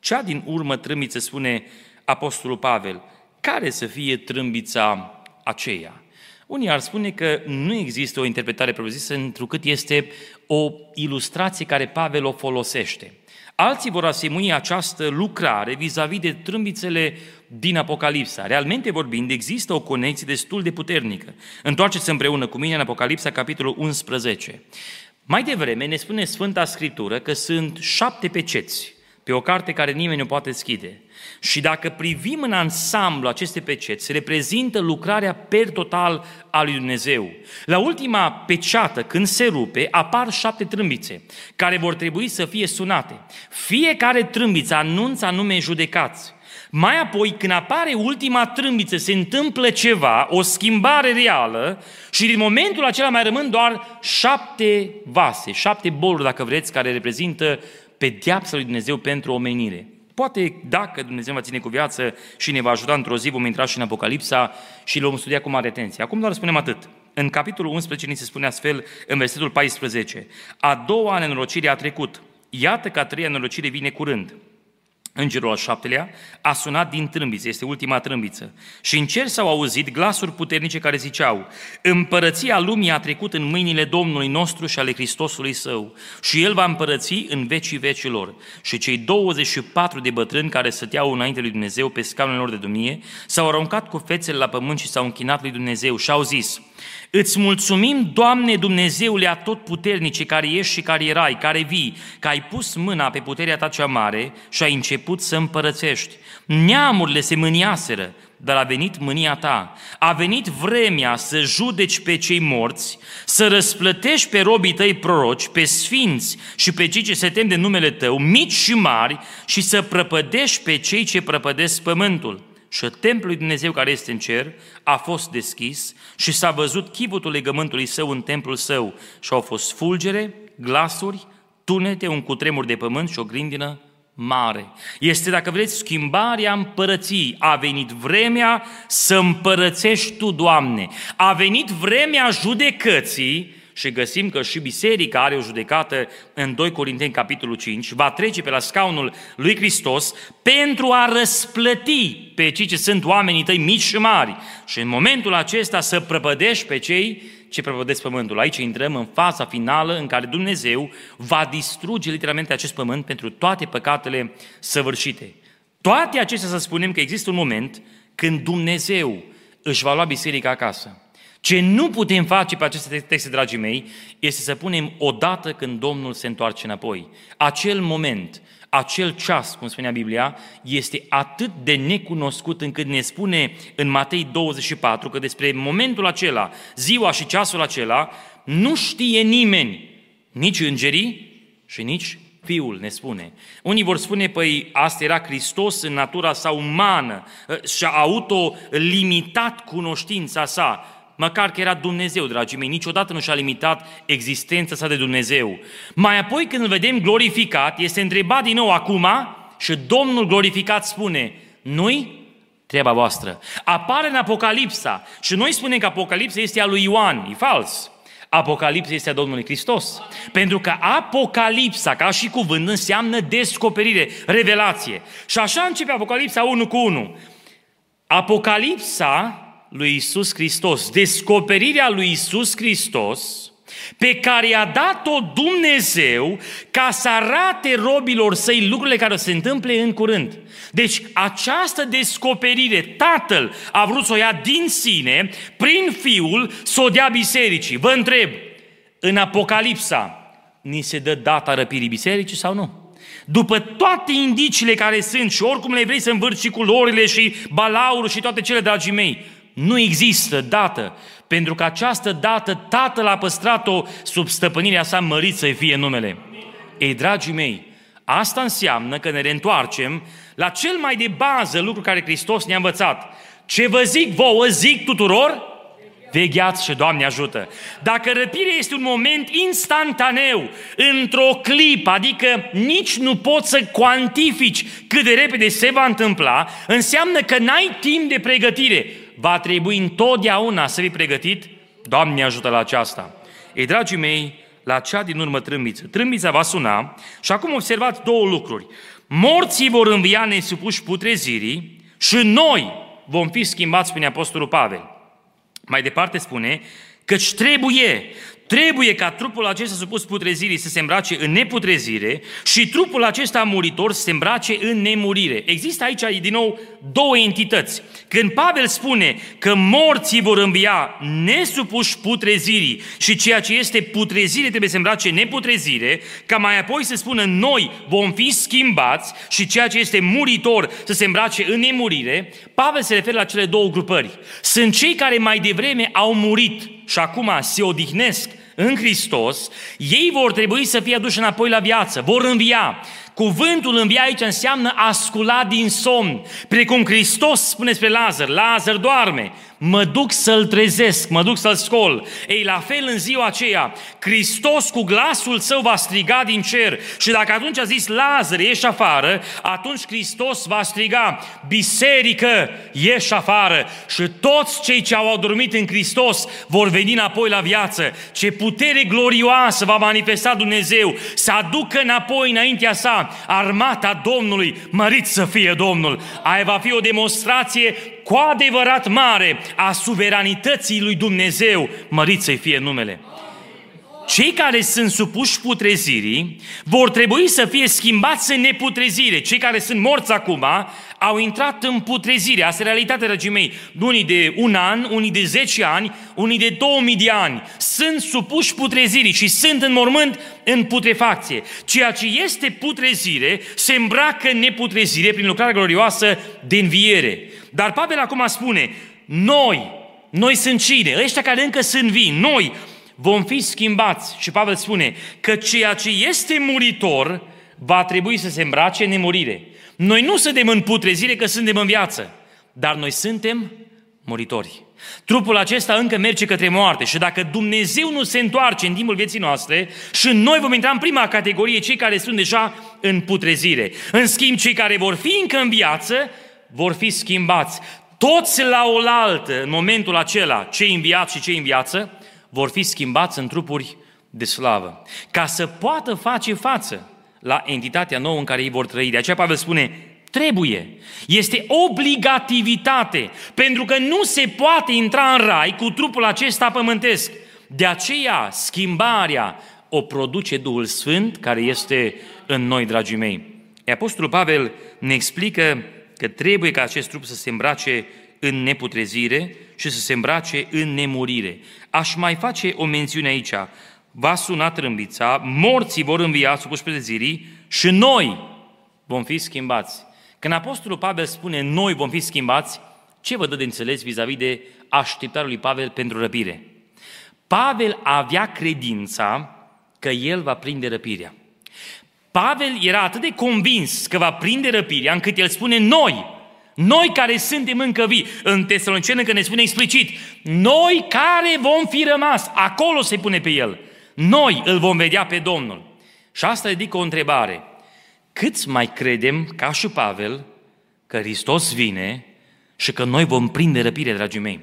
Cea din urmă trâmbiță spune Apostolul Pavel, care să fie trâmbița aceea? Unii ar spune că nu există o interpretare propriu-zisă, întrucât este o ilustrație care Pavel o folosește. Alții vor asemui această lucrare vis-a-vis de trâmbițele din Apocalipsa. Realmente vorbind, există o conexie destul de puternică. Întoarceți împreună cu mine în Apocalipsa, capitolul 11. Mai devreme ne spune Sfânta Scriptură că sunt șapte peceți pe o carte care nimeni nu poate deschide. Și dacă privim în ansamblu aceste peceți, reprezintă lucrarea per total a lui Dumnezeu. La ultima peceată, când se rupe, apar șapte trâmbițe, care vor trebui să fie sunate. Fiecare trâmbiță anunță anume judecați. Mai apoi, când apare ultima trâmbiță, se întâmplă ceva, o schimbare reală și din momentul acela mai rămân doar șapte vase, șapte boluri, dacă vreți, care reprezintă pedeapsa lui Dumnezeu pentru omenire. Poate dacă Dumnezeu va ține cu viață și ne va ajuta într-o zi, vom intra și în Apocalipsa și l vom studia cu mare atenție. Acum doar spunem atât. în capitolul 11 ni se spune astfel în versetul 14. A doua nenorocire a trecut. Iată că a treia nenorocire vine curând. Îngerul al șaptelea a sunat din trâmbiță, este ultima trâmbiță. Și în cer s-au auzit glasuri puternice care ziceau, Împărăția lumii a trecut în mâinile Domnului nostru și ale Hristosului său și El va împărăți în vecii vecilor. Și cei 24 de bătrâni care stăteau înainte lui Dumnezeu pe scaunele lor de domnie s-au aruncat cu fețele la pământ și s-au închinat lui Dumnezeu și au zis, Îți mulțumim, Doamne Dumnezeule atotputernice, care ești și care erai, care vii, că ai pus mâna pe puterea ta cea mare și ai început să împărățești. Neamurile se mâniaseră, dar a venit mânia ta. A venit vremea să judeci pe cei morți, să răsplătești pe robii tăi proroci, pe sfinți și pe cei ce se tem de numele tău, mici și mari, și să prăpădești pe cei ce prăpădesc pământul și templul lui Dumnezeu care este în cer a fost deschis și s-a văzut chivutul legământului său în templul său și au fost fulgere, glasuri, tunete, un cutremur de pământ și o grindină mare. Este, dacă vreți, schimbarea împărății. A venit vremea să împărățești Tu, Doamne. A venit vremea judecății și găsim că și biserica are o judecată în 2 Corinteni, capitolul 5, va trece pe la scaunul lui Hristos pentru a răsplăti pe cei ce sunt oamenii tăi mici și mari și în momentul acesta să prăpădești pe cei ce prăpădesc pământul. Aici intrăm în faza finală în care Dumnezeu va distruge literalmente acest pământ pentru toate păcatele săvârșite. Toate acestea să spunem că există un moment când Dumnezeu își va lua biserica acasă. Ce nu putem face pe aceste texte, dragii mei, este să punem o dată când Domnul se întoarce înapoi. Acel moment, acel ceas, cum spunea Biblia, este atât de necunoscut încât ne spune în Matei 24 că despre momentul acela, ziua și ceasul acela, nu știe nimeni, nici îngerii și nici Fiul ne spune. Unii vor spune, păi asta era Hristos în natura sa umană și-a auto-limitat cunoștința sa măcar că era Dumnezeu, dragii mei, niciodată nu și-a limitat existența sa de Dumnezeu. Mai apoi, când îl vedem glorificat, este întrebat din nou acum și Domnul glorificat spune, nu-i treaba voastră. Apare în Apocalipsa și noi spunem că Apocalipsa este a lui Ioan, e fals. Apocalipsa este a Domnului Hristos. Pentru că Apocalipsa, ca și cuvânt, înseamnă descoperire, revelație. Și așa începe Apocalipsa 1 cu 1. Apocalipsa lui Isus Hristos, descoperirea lui Isus Hristos, pe care i-a dat-o Dumnezeu ca să arate robilor săi lucrurile care se întâmple în curând. Deci această descoperire, Tatăl a vrut să o ia din sine, prin Fiul, să o dea bisericii. Vă întreb, în Apocalipsa, ni se dă data răpirii bisericii sau nu? După toate indiciile care sunt și oricum le vrei să învârți și culorile și balaurul și toate cele, dragii mei, nu există dată, pentru că această dată Tatăl a păstrat-o sub stăpânirea sa mărit să fie numele. Ei, dragii mei, asta înseamnă că ne reîntoarcem la cel mai de bază lucru care Hristos ne-a învățat. Ce vă zic vouă, zic tuturor, vegheați și Doamne ajută. Dacă răpirea este un moment instantaneu, într-o clipă, adică nici nu poți să cuantifici cât de repede se va întâmpla, înseamnă că n-ai timp de pregătire va trebui întotdeauna să fii pregătit, Doamne ajută la aceasta. Ei, dragii mei, la cea din urmă trâmbiță. Trâmbița va suna și acum observați două lucruri. Morții vor învia nesupuși putrezirii și noi vom fi schimbați, spune Apostolul Pavel. Mai departe spune, căci trebuie Trebuie ca trupul acesta supus putrezirii să se îmbrace în neputrezire și trupul acesta muritor să se îmbrace în nemurire. Există aici, din nou, două entități. Când Pavel spune că morții vor învia nesupuși putrezirii și ceea ce este putrezire trebuie să se îmbrace în neputrezire, ca mai apoi să spună noi vom fi schimbați și ceea ce este muritor să se îmbrace în nemurire, Pavel se referă la cele două grupări. Sunt cei care mai devreme au murit și acum se odihnesc în Hristos, ei vor trebui să fie aduși înapoi la viață, vor învia. Cuvântul învia aici înseamnă a scula din somn. Precum Hristos spune spre Lazar, Lazar doarme, mă duc să-l trezesc, mă duc să-l scol. Ei, la fel în ziua aceea, Hristos cu glasul său va striga din cer și dacă atunci a zis Lazar, ieși afară, atunci Hristos va striga, biserică, ieși afară și toți cei ce au adormit în Hristos vor veni înapoi la viață. Ce putere glorioasă va manifesta Dumnezeu să aducă înapoi înaintea sa armata Domnului, mărit să fie Domnul. Aia va fi o demonstrație cu adevărat mare a suveranității lui Dumnezeu, mărit să fie numele. Cei care sunt supuși putrezirii vor trebui să fie schimbați în neputrezire. Cei care sunt morți acum au intrat în putrezire. Asta e realitatea, dragii mei. Unii de un an, unii de 10 ani, unii de 2000 de ani. Sunt supuși putrezirii și sunt în mormânt în putrefacție. Ceea ce este putrezire se îmbracă în neputrezire prin lucrarea glorioasă de înviere. Dar Pavel acum spune, noi, noi sunt cine? Ăștia care încă sunt vii, noi vom fi schimbați. Și Pavel spune că ceea ce este muritor va trebui să se îmbrace în nemurire. Noi nu suntem în putrezire că suntem în viață, dar noi suntem muritori. Trupul acesta încă merge către moarte și dacă Dumnezeu nu se întoarce în timpul vieții noastre și noi vom intra în prima categorie, cei care sunt deja în putrezire. În schimb, cei care vor fi încă în viață vor fi schimbați. Toți la oaltă, în momentul acela, cei în viață și cei în viață, vor fi schimbați în trupuri de slavă, ca să poată face față la entitatea nouă în care ei vor trăi. De aceea Pavel spune, trebuie. Este obligativitate, pentru că nu se poate intra în rai cu trupul acesta pământesc. De aceea, schimbarea o produce Duhul Sfânt care este în noi, dragii mei. Apostolul Pavel ne explică că trebuie ca acest trup să se îmbrace în neputrezire și să se îmbrace în nemurire. Aș mai face o mențiune aici. Va suna trâmbița, morții vor învia supuși prezirii și noi vom fi schimbați. Când Apostolul Pavel spune noi vom fi schimbați, ce vă dă de înțeles vis-a-vis de așteptarea lui Pavel pentru răpire? Pavel avea credința că el va prinde răpirea. Pavel era atât de convins că va prinde răpirea, încât el spune noi, noi care suntem încă vii, în Tesaloniceni că ne spune explicit, noi care vom fi rămas, acolo se pune pe el, noi îl vom vedea pe Domnul. Și asta ridică o întrebare. Câți mai credem, ca și Pavel, că Hristos vine și că noi vom prinde răpire, dragii mei?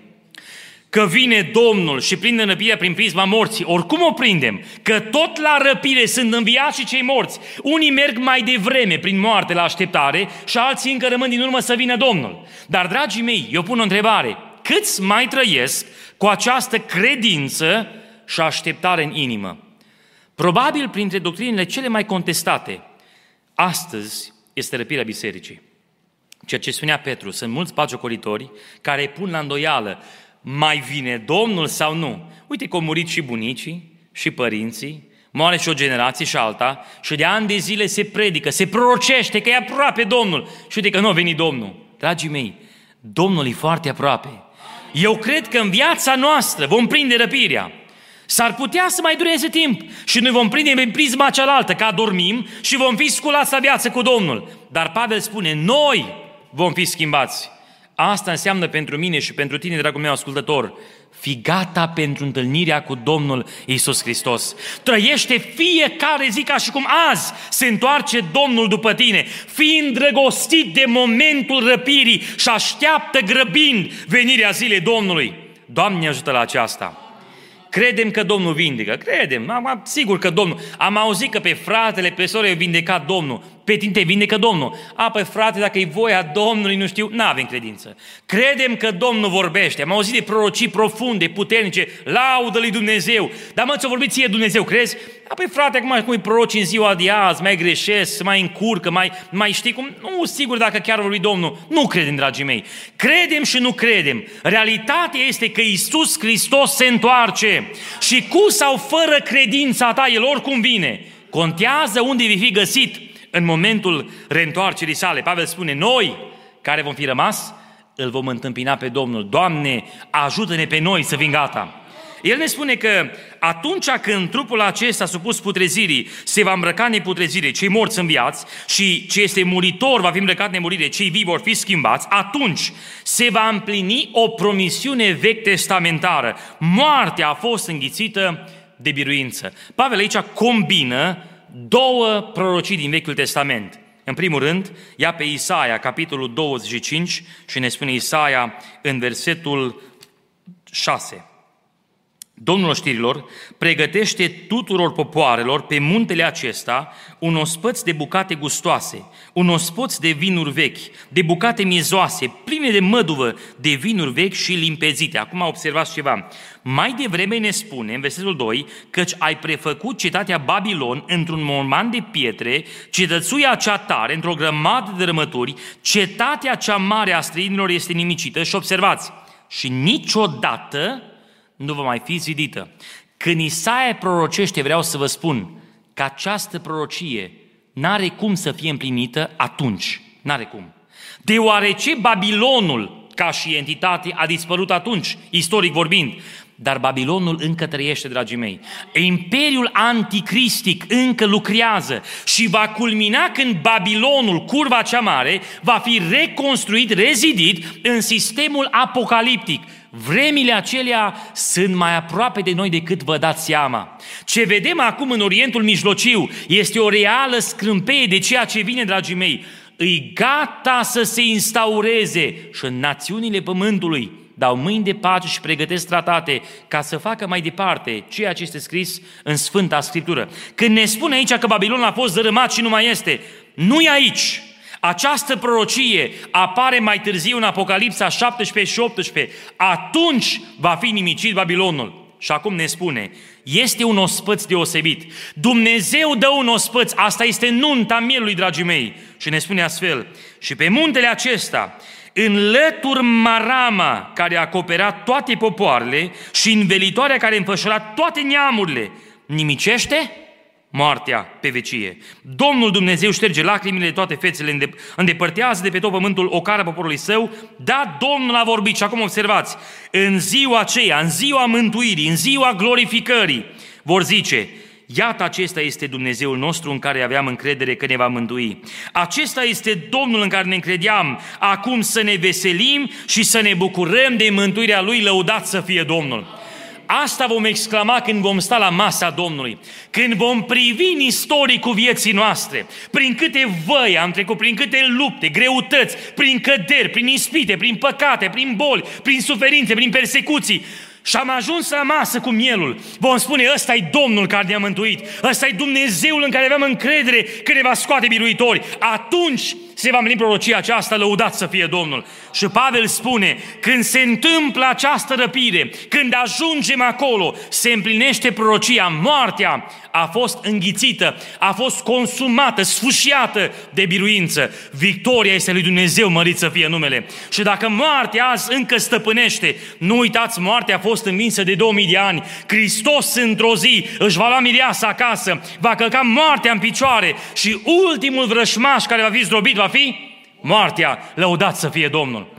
Că vine Domnul și prinde răpirea prin prisma morții. Oricum o prindem, că tot la răpire sunt înviați și cei morți. Unii merg mai devreme prin moarte la așteptare și alții încă rămân din urmă să vină Domnul. Dar, dragii mei, eu pun o întrebare. Câți mai trăiesc cu această credință și așteptare în inimă? Probabil printre doctrinele cele mai contestate, astăzi este răpirea bisericii. Ceea ce spunea Petru, sunt mulți pagiocoritori care pun la îndoială mai vine Domnul sau nu? Uite că au murit și bunicii, și părinții, moare și o generație și alta și de ani de zile se predică, se prorocește că e aproape Domnul și uite că nu a venit Domnul. Dragii mei, Domnul e foarte aproape. Eu cred că în viața noastră vom prinde răpirea. S-ar putea să mai dureze timp și noi vom prinde în prisma cealaltă, ca dormim și vom fi sculați la viață cu Domnul. Dar Pavel spune, noi vom fi schimbați. Asta înseamnă pentru mine și pentru tine, dragul meu ascultător, fi gata pentru întâlnirea cu Domnul Isus Hristos. Trăiește fiecare zi ca și cum azi se întoarce Domnul după tine, fiind îndrăgostit de momentul răpirii și așteaptă grăbind venirea zilei Domnului. Doamne ajută la aceasta! Credem că Domnul vindecă. Credem. Am, sigur că Domnul. Am auzit că pe fratele, pe soră i vindecat Domnul. Pe tine te vindecă Domnul. A, pe frate, dacă e voia Domnului, nu știu, nu avem credință. Credem că Domnul vorbește. Am auzit de prorocii profunde, puternice, laudă lui Dumnezeu. Dar mă, ți-o vorbit ție Dumnezeu, crezi? A, păi frate, acum cum e proroci în ziua de azi, mai greșesc, mai încurcă, mai, mai știi cum? Nu, sigur dacă chiar vorbi Domnul. Nu credem, dragii mei. Credem și nu credem. Realitatea este că Isus Hristos se întoarce și cu sau fără credința ta, El oricum vine. Contează unde vei fi găsit în momentul reîntoarcerii sale. Pavel spune, noi care vom fi rămas, îl vom întâmpina pe Domnul. Doamne, ajută-ne pe noi să fim gata. El ne spune că atunci când trupul acesta supus putrezirii se va îmbrăca neputrezire, cei morți înviați și ce este muritor va fi îmbrăcat nemurire, cei vii vor fi schimbați, atunci se va împlini o promisiune vechi testamentară. Moartea a fost înghițită de biruință. Pavel aici combină două prorocii din Vechiul Testament. În primul rând, ia pe Isaia, capitolul 25, și ne spune Isaia în versetul 6. Domnul oștirilor pregătește tuturor popoarelor pe muntele acesta un ospăț de bucate gustoase, un ospăț de vinuri vechi, de bucate miezoase, pline de măduvă, de vinuri vechi și limpezite. Acum observați ceva. Mai devreme ne spune, în versetul 2, căci ai prefăcut cetatea Babilon într-un morman de pietre, cetățuia cea tare, într-o grămadă de rămături, cetatea cea mare a străinilor este nimicită și observați, și niciodată nu va mai fi zidită. Când Isaia prorocește, vreau să vă spun că această prorocie n-are cum să fie împlinită atunci. N-are cum. Deoarece Babilonul, ca și entitate, a dispărut atunci, istoric vorbind, dar Babilonul încă trăiește, dragii mei. Imperiul anticristic încă lucrează și va culmina când Babilonul, curva cea mare, va fi reconstruit, rezidit în sistemul apocaliptic. Vremile acelea sunt mai aproape de noi decât vă dați seama. Ce vedem acum în Orientul Mijlociu este o reală scrâmpeie de ceea ce vine, dragii mei. Îi gata să se instaureze și în națiunile pământului dau mâini de pace și pregătesc tratate ca să facă mai departe ceea ce este scris în Sfânta Scriptură. Când ne spune aici că Babilon a fost dărâmat și nu mai este, nu e aici. Această prorocie apare mai târziu în Apocalipsa 17 și 18. Atunci va fi nimicit Babilonul. Și acum ne spune, este un ospăț deosebit. Dumnezeu dă un ospăț, asta este nunta mielului, dragii mei. Și ne spune astfel, și pe muntele acesta, în lătur marama care a acoperat toate popoarele și în velitoarea care a înfășurat toate neamurile, nimicește moartea pe vecie. Domnul Dumnezeu șterge lacrimile de toate fețele, îndepărtează de pe tot pământul o cară poporului său, da, Domnul a vorbit și acum observați, în ziua aceea, în ziua mântuirii, în ziua glorificării, vor zice, Iată, acesta este Dumnezeul nostru în care aveam încredere că ne va mântui. Acesta este Domnul în care ne încredeam. Acum să ne veselim și să ne bucurăm de mântuirea Lui, lăudat să fie Domnul. Asta vom exclama când vom sta la masa Domnului. Când vom privi în istoricul vieții noastre, prin câte văi am trecut, prin câte lupte, greutăți, prin căderi, prin ispite, prin păcate, prin boli, prin suferințe, prin persecuții, și am ajuns la masă cu mielul. Vom spune, ăsta e Domnul care ne-a mântuit. Ăsta e Dumnezeul în care aveam încredere că ne va scoate biruitori. Atunci se va împlini prorocia aceasta, lăudat să fie Domnul. Și Pavel spune, când se întâmplă această răpire, când ajungem acolo, se împlinește prorocia, moartea a fost înghițită, a fost consumată, sfâșiată de biruință. Victoria este lui Dumnezeu, mărit să fie numele. Și dacă moartea azi încă stăpânește, nu uitați, moartea a fost învinsă de 2000 de ani. Hristos într-o zi își va lua mireasa acasă, va călca moartea în picioare și ultimul vrășmaș care va fi zdrobit va fi moartea. Lăudat să fie Domnul.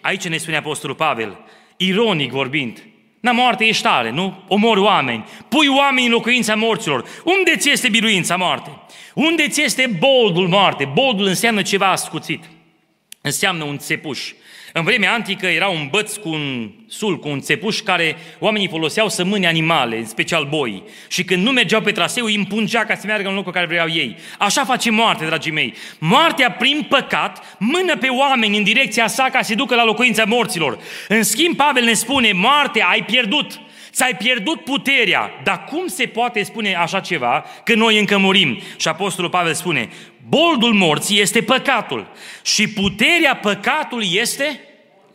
Aici ne spune Apostolul Pavel, ironic vorbind, Na, moarte ești tare, nu? Omori oameni. Pui oameni în locuința morților. Unde ți este biruința moarte? Unde ți este boldul moarte? Boldul înseamnă ceva ascuțit. Înseamnă un țepuș. În vremea antică era un băț cu un sul, cu un țepuș care oamenii foloseau să mâne animale, în special boi. Și când nu mergeau pe traseu, îi împungea ca să meargă în locul care vreau ei. Așa face moarte, dragii mei. Moartea, prin păcat, mână pe oameni în direcția sa ca să ducă la locuința morților. În schimb, Pavel ne spune, moarte, ai pierdut. Ți-ai pierdut puterea. Dar cum se poate spune așa ceva când noi încă murim? Și Apostolul Pavel spune, boldul morții este păcatul și puterea păcatului este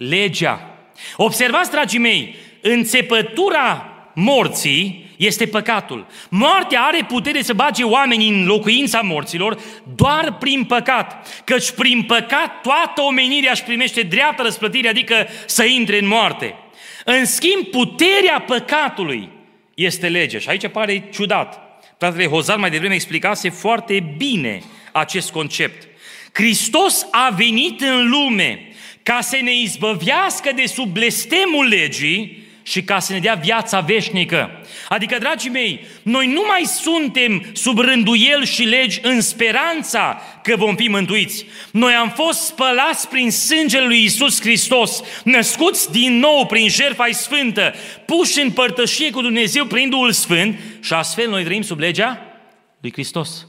legea. Observați, dragii mei, înțepătura morții este păcatul. Moartea are putere să bage oamenii în locuința morților doar prin păcat. Căci prin păcat toată omenirea își primește dreapta răsplătire, adică să intre în moarte. În schimb, puterea păcatului este lege. Și aici pare ciudat. Fratele Hozar mai devreme explicase foarte bine acest concept. Hristos a venit în lume ca să ne izbăvească de sub blestemul legii și ca să ne dea viața veșnică. Adică, dragii mei, noi nu mai suntem sub rânduiel și legi în speranța că vom fi mântuiți. Noi am fost spălați prin sângele lui Isus Hristos, născuți din nou prin jertfa sfântă, puși în părtășie cu Dumnezeu prin Duhul Sfânt și astfel noi trăim sub legea lui Hristos.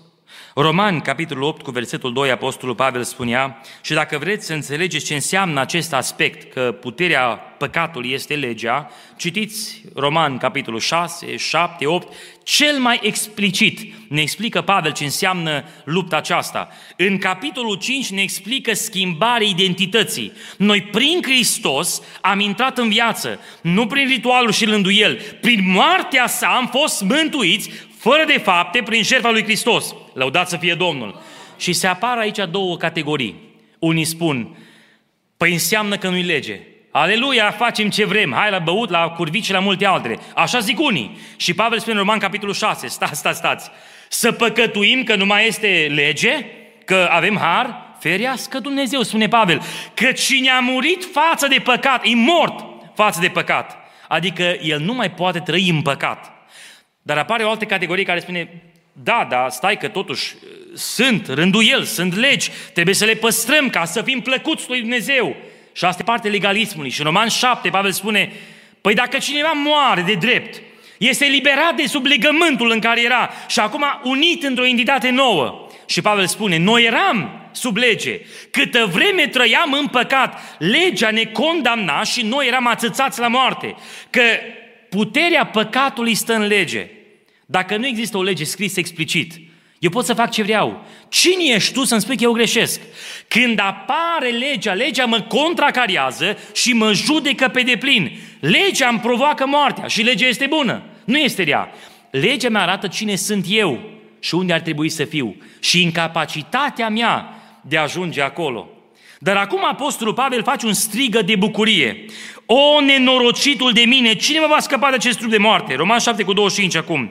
Romani, capitolul 8, cu versetul 2, Apostolul Pavel spunea, și dacă vreți să înțelegeți ce înseamnă acest aspect, că puterea păcatului este legea, citiți Roman, capitolul 6, 7, 8, cel mai explicit ne explică Pavel ce înseamnă lupta aceasta. În capitolul 5 ne explică schimbarea identității. Noi prin Hristos am intrat în viață, nu prin ritualul și lânduiel, prin moartea sa am fost mântuiți, fără de fapte, prin jertfa lui Hristos. Lăudați să fie Domnul. Și se apar aici două categorii. Unii spun, păi înseamnă că nu-i lege. Aleluia, facem ce vrem, hai la băut, la curvici și la multe altele. Așa zic unii. Și Pavel spune în Roman, capitolul 6, stați, stați, stați. Să păcătuim că nu mai este lege, că avem har, ferească Dumnezeu, spune Pavel, că cine a murit față de păcat, e mort față de păcat. Adică el nu mai poate trăi în păcat. Dar apare o altă categorie care spune, da, da, stai că totuși uh, sunt rânduieli, sunt legi, trebuie să le păstrăm ca să fim plăcuți lui Dumnezeu. Și asta e parte legalismului. Și în Roman 7, Pavel spune, păi dacă cineva moare de drept, este liberat de sub legământul în care era și acum unit într-o entitate nouă. Și Pavel spune, noi eram sub lege. Câtă vreme trăiam în păcat, legea ne condamna și noi eram atâțați la moarte. Că puterea păcatului stă în lege. Dacă nu există o lege scrisă explicit, eu pot să fac ce vreau. Cine ești tu să-mi spui că eu greșesc? Când apare legea, legea mă contracariază și mă judecă pe deplin. Legea îmi provoacă moartea și legea este bună. Nu este rea. Legea mă arată cine sunt eu și unde ar trebui să fiu și incapacitatea mea de a ajunge acolo. Dar acum Apostolul Pavel face un strigă de bucurie. O, nenorocitul de mine, cine mă va scăpa de acest trup de moarte? Roman 7 cu 25 acum.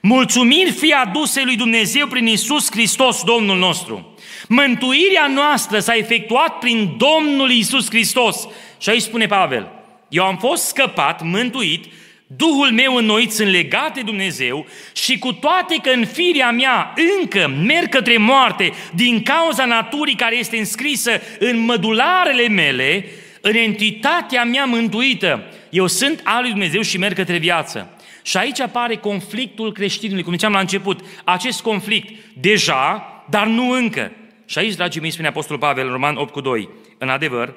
Mulțumiri fie aduse lui Dumnezeu prin Isus Hristos, Domnul nostru. Mântuirea noastră s-a efectuat prin Domnul Isus Hristos. Și aici spune Pavel, eu am fost scăpat, mântuit, Duhul meu înnoit sunt legat de Dumnezeu și cu toate că în firea mea încă merg către moarte din cauza naturii care este înscrisă în mădularele mele, în entitatea mea mântuită, eu sunt al lui Dumnezeu și merg către viață. Și aici apare conflictul creștinului, cum ziceam la început, acest conflict deja, dar nu încă. Și aici, dragii mei, spune Apostolul Pavel în Roman 8 cu 2, în adevăr,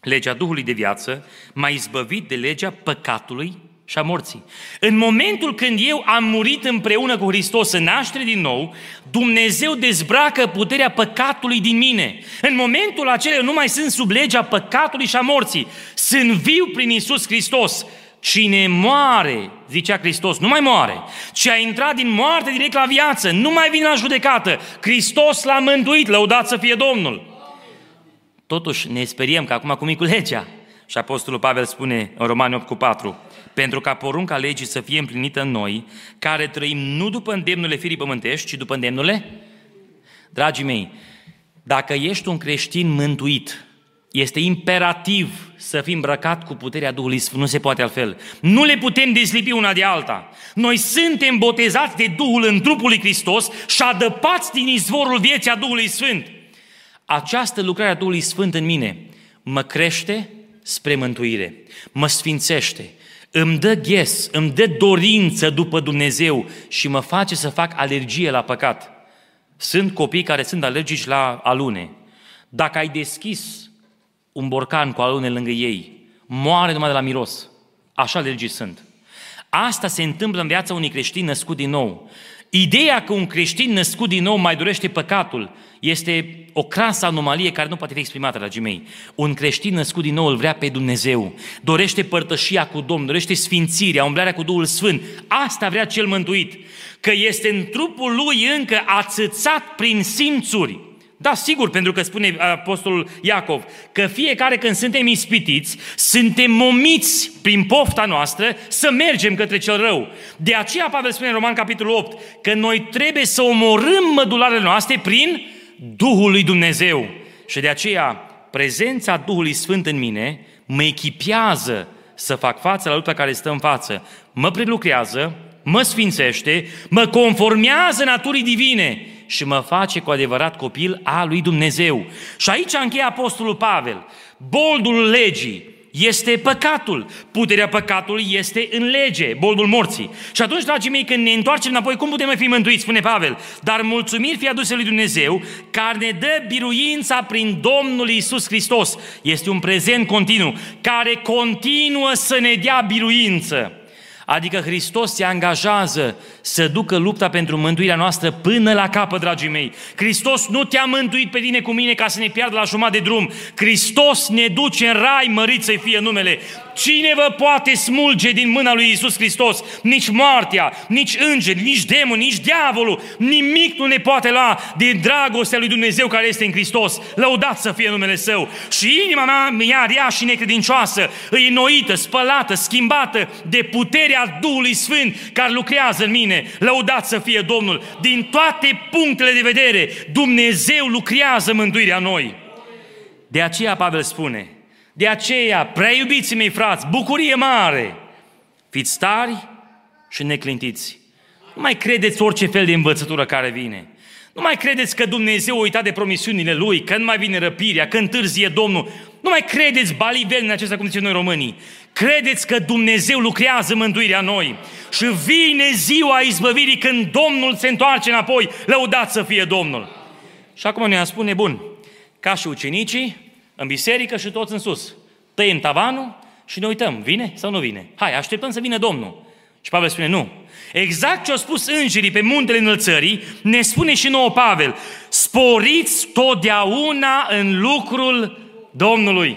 legea Duhului de viață m-a izbăvit de legea păcatului și a morții. În momentul când eu am murit împreună cu Hristos în naștere din nou, Dumnezeu dezbracă puterea păcatului din mine. În momentul acela eu nu mai sunt sub legea păcatului și a morții. Sunt viu prin Isus Hristos. Cine moare, zicea Hristos, nu mai moare, ci a intrat din moarte direct la viață, nu mai vine la judecată. Hristos l-a mântuit, lăudat să fie Domnul. Totuși ne speriem că acum cum e cu legea. Și Apostolul Pavel spune în Romani 8 cu 4, pentru ca porunca legii să fie împlinită în noi, care trăim nu după îndemnurile firii pământești, ci după îndemnurile? Dragii mei, dacă ești un creștin mântuit, este imperativ să fim îmbrăcat cu puterea Duhului Sfânt, nu se poate altfel. Nu le putem dezlipi una de alta. Noi suntem botezați de Duhul în trupul lui Hristos și adăpați din izvorul vieții a Duhului Sfânt. Această lucrare a Duhului Sfânt în mine mă crește spre mântuire, mă sfințește, îmi dă ghes, îmi dă dorință după Dumnezeu și mă face să fac alergie la păcat. Sunt copii care sunt alergici la alune. Dacă ai deschis un borcan cu alune lângă ei, moare numai de la miros. Așa alergici sunt. Asta se întâmplă în viața unui creștin născut din nou. Ideea că un creștin născut din nou mai dorește păcatul este o crasă anomalie care nu poate fi exprimată, dragii mei. Un creștin născut din nou îl vrea pe Dumnezeu, dorește părtășia cu Domnul, dorește sfințirea, umblarea cu Duhul Sfânt. Asta vrea cel mântuit, că este în trupul lui încă ațățat prin simțuri. Da, sigur, pentru că spune Apostolul Iacov că fiecare când suntem ispitiți, suntem momiți prin pofta noastră să mergem către cel rău. De aceea Pavel spune în Roman capitolul 8 că noi trebuie să omorâm mădularele noastre prin Duhul lui Dumnezeu. Și de aceea prezența Duhului Sfânt în mine mă echipează să fac față la lupta care stă în față, mă prelucrează, mă sfințește, mă conformează naturii divine și mă face cu adevărat copil al lui Dumnezeu. Și aici încheie Apostolul Pavel. Boldul legii, este păcatul. Puterea păcatului este în lege, boldul morții. Și atunci, dragii mei, când ne întoarcem înapoi, cum putem fi mântuiți, spune Pavel? Dar mulțumiri fi aduse lui Dumnezeu, care ne dă biruința prin Domnul Isus Hristos. Este un prezent continuu, care continuă să ne dea biruință. Adică Hristos se angajează să ducă lupta pentru mântuirea noastră până la capăt, dragii mei. Hristos nu te-a mântuit pe tine cu mine ca să ne piardă la jumătate de drum. Hristos ne duce în rai, mărit să fie numele. Cine vă poate smulge din mâna lui Isus Hristos? Nici moartea, nici îngeri, nici demon, nici diavolul. Nimic nu ne poate lua din dragostea lui Dumnezeu care este în Hristos. Lăudat să fie numele Său. Și inima mea, ea rea și necredincioasă, îi noită, spălată, schimbată de puterea Duhului Sfânt care lucrează în mine. Lăudat să fie Domnul. Din toate punctele de vedere, Dumnezeu lucrează mântuirea noi. De aceea Pavel spune, de aceea, prea iubiții mei frați, bucurie mare, fiți tari și neclintiți. Nu mai credeți orice fel de învățătură care vine. Nu mai credeți că Dumnezeu a uitat de promisiunile Lui, că nu mai vine răpirea, că întârzie Domnul. Nu mai credeți baliveli în acesta, cum zicem noi românii. Credeți că Dumnezeu lucrează mântuirea noi. Și vine ziua izbăvirii când Domnul se întoarce înapoi. Lăudați să fie Domnul. Și acum ne spune, bun, ca și ucenicii, în biserică și toți în sus. Tăiem tavanul și ne uităm, vine sau nu vine? Hai, așteptăm să vină Domnul. Și Pavel spune, nu. Exact ce au spus îngerii pe muntele înălțării, ne spune și nouă Pavel, sporiți totdeauna în lucrul Domnului.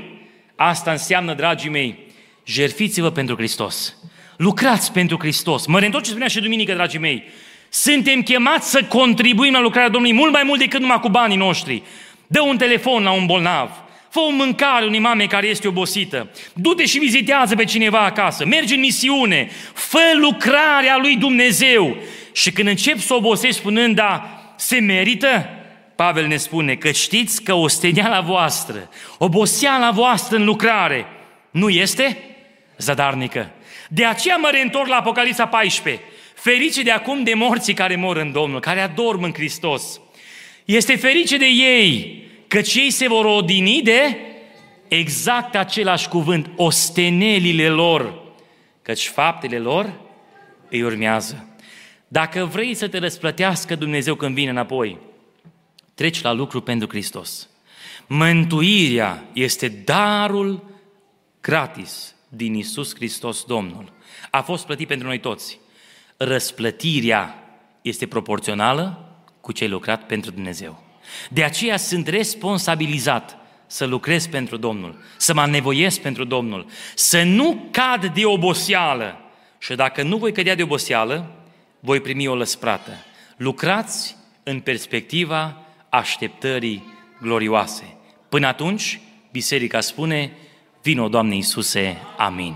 Asta înseamnă, dragii mei, jerfiți-vă pentru Hristos. Lucrați pentru Hristos. Mă reîntorc ce spunea și duminică, dragii mei. Suntem chemați să contribuim la lucrarea Domnului mult mai mult decât numai cu banii noștri. Dă un telefon la un bolnav, Fă o mâncare unei mame care este obosită. Du-te și vizitează pe cineva acasă. Mergi în misiune. Fă lucrarea lui Dumnezeu. Și când încep să obosești spunând, da, se merită, Pavel ne spune că știți că osteniala voastră, oboseala voastră în lucrare, nu este zadarnică. De aceea mă reîntorc la Apocalipsa 14. Ferice de acum de morții care mor în Domnul, care adorm în Hristos. Este ferice de ei căci ei se vor odini de exact același cuvânt, ostenelile lor, căci faptele lor îi urmează. Dacă vrei să te răsplătească Dumnezeu când vine înapoi, treci la lucru pentru Hristos. Mântuirea este darul gratis din Isus Hristos Domnul. A fost plătit pentru noi toți. Răsplătirea este proporțională cu ce ai lucrat pentru Dumnezeu. De aceea sunt responsabilizat să lucrez pentru Domnul, să mă nevoiesc pentru Domnul, să nu cad de oboseală. Și dacă nu voi cădea de oboseală, voi primi o lăsprată. Lucrați în perspectiva așteptării glorioase. Până atunci, biserica spune, vino Doamne Iisuse, amin.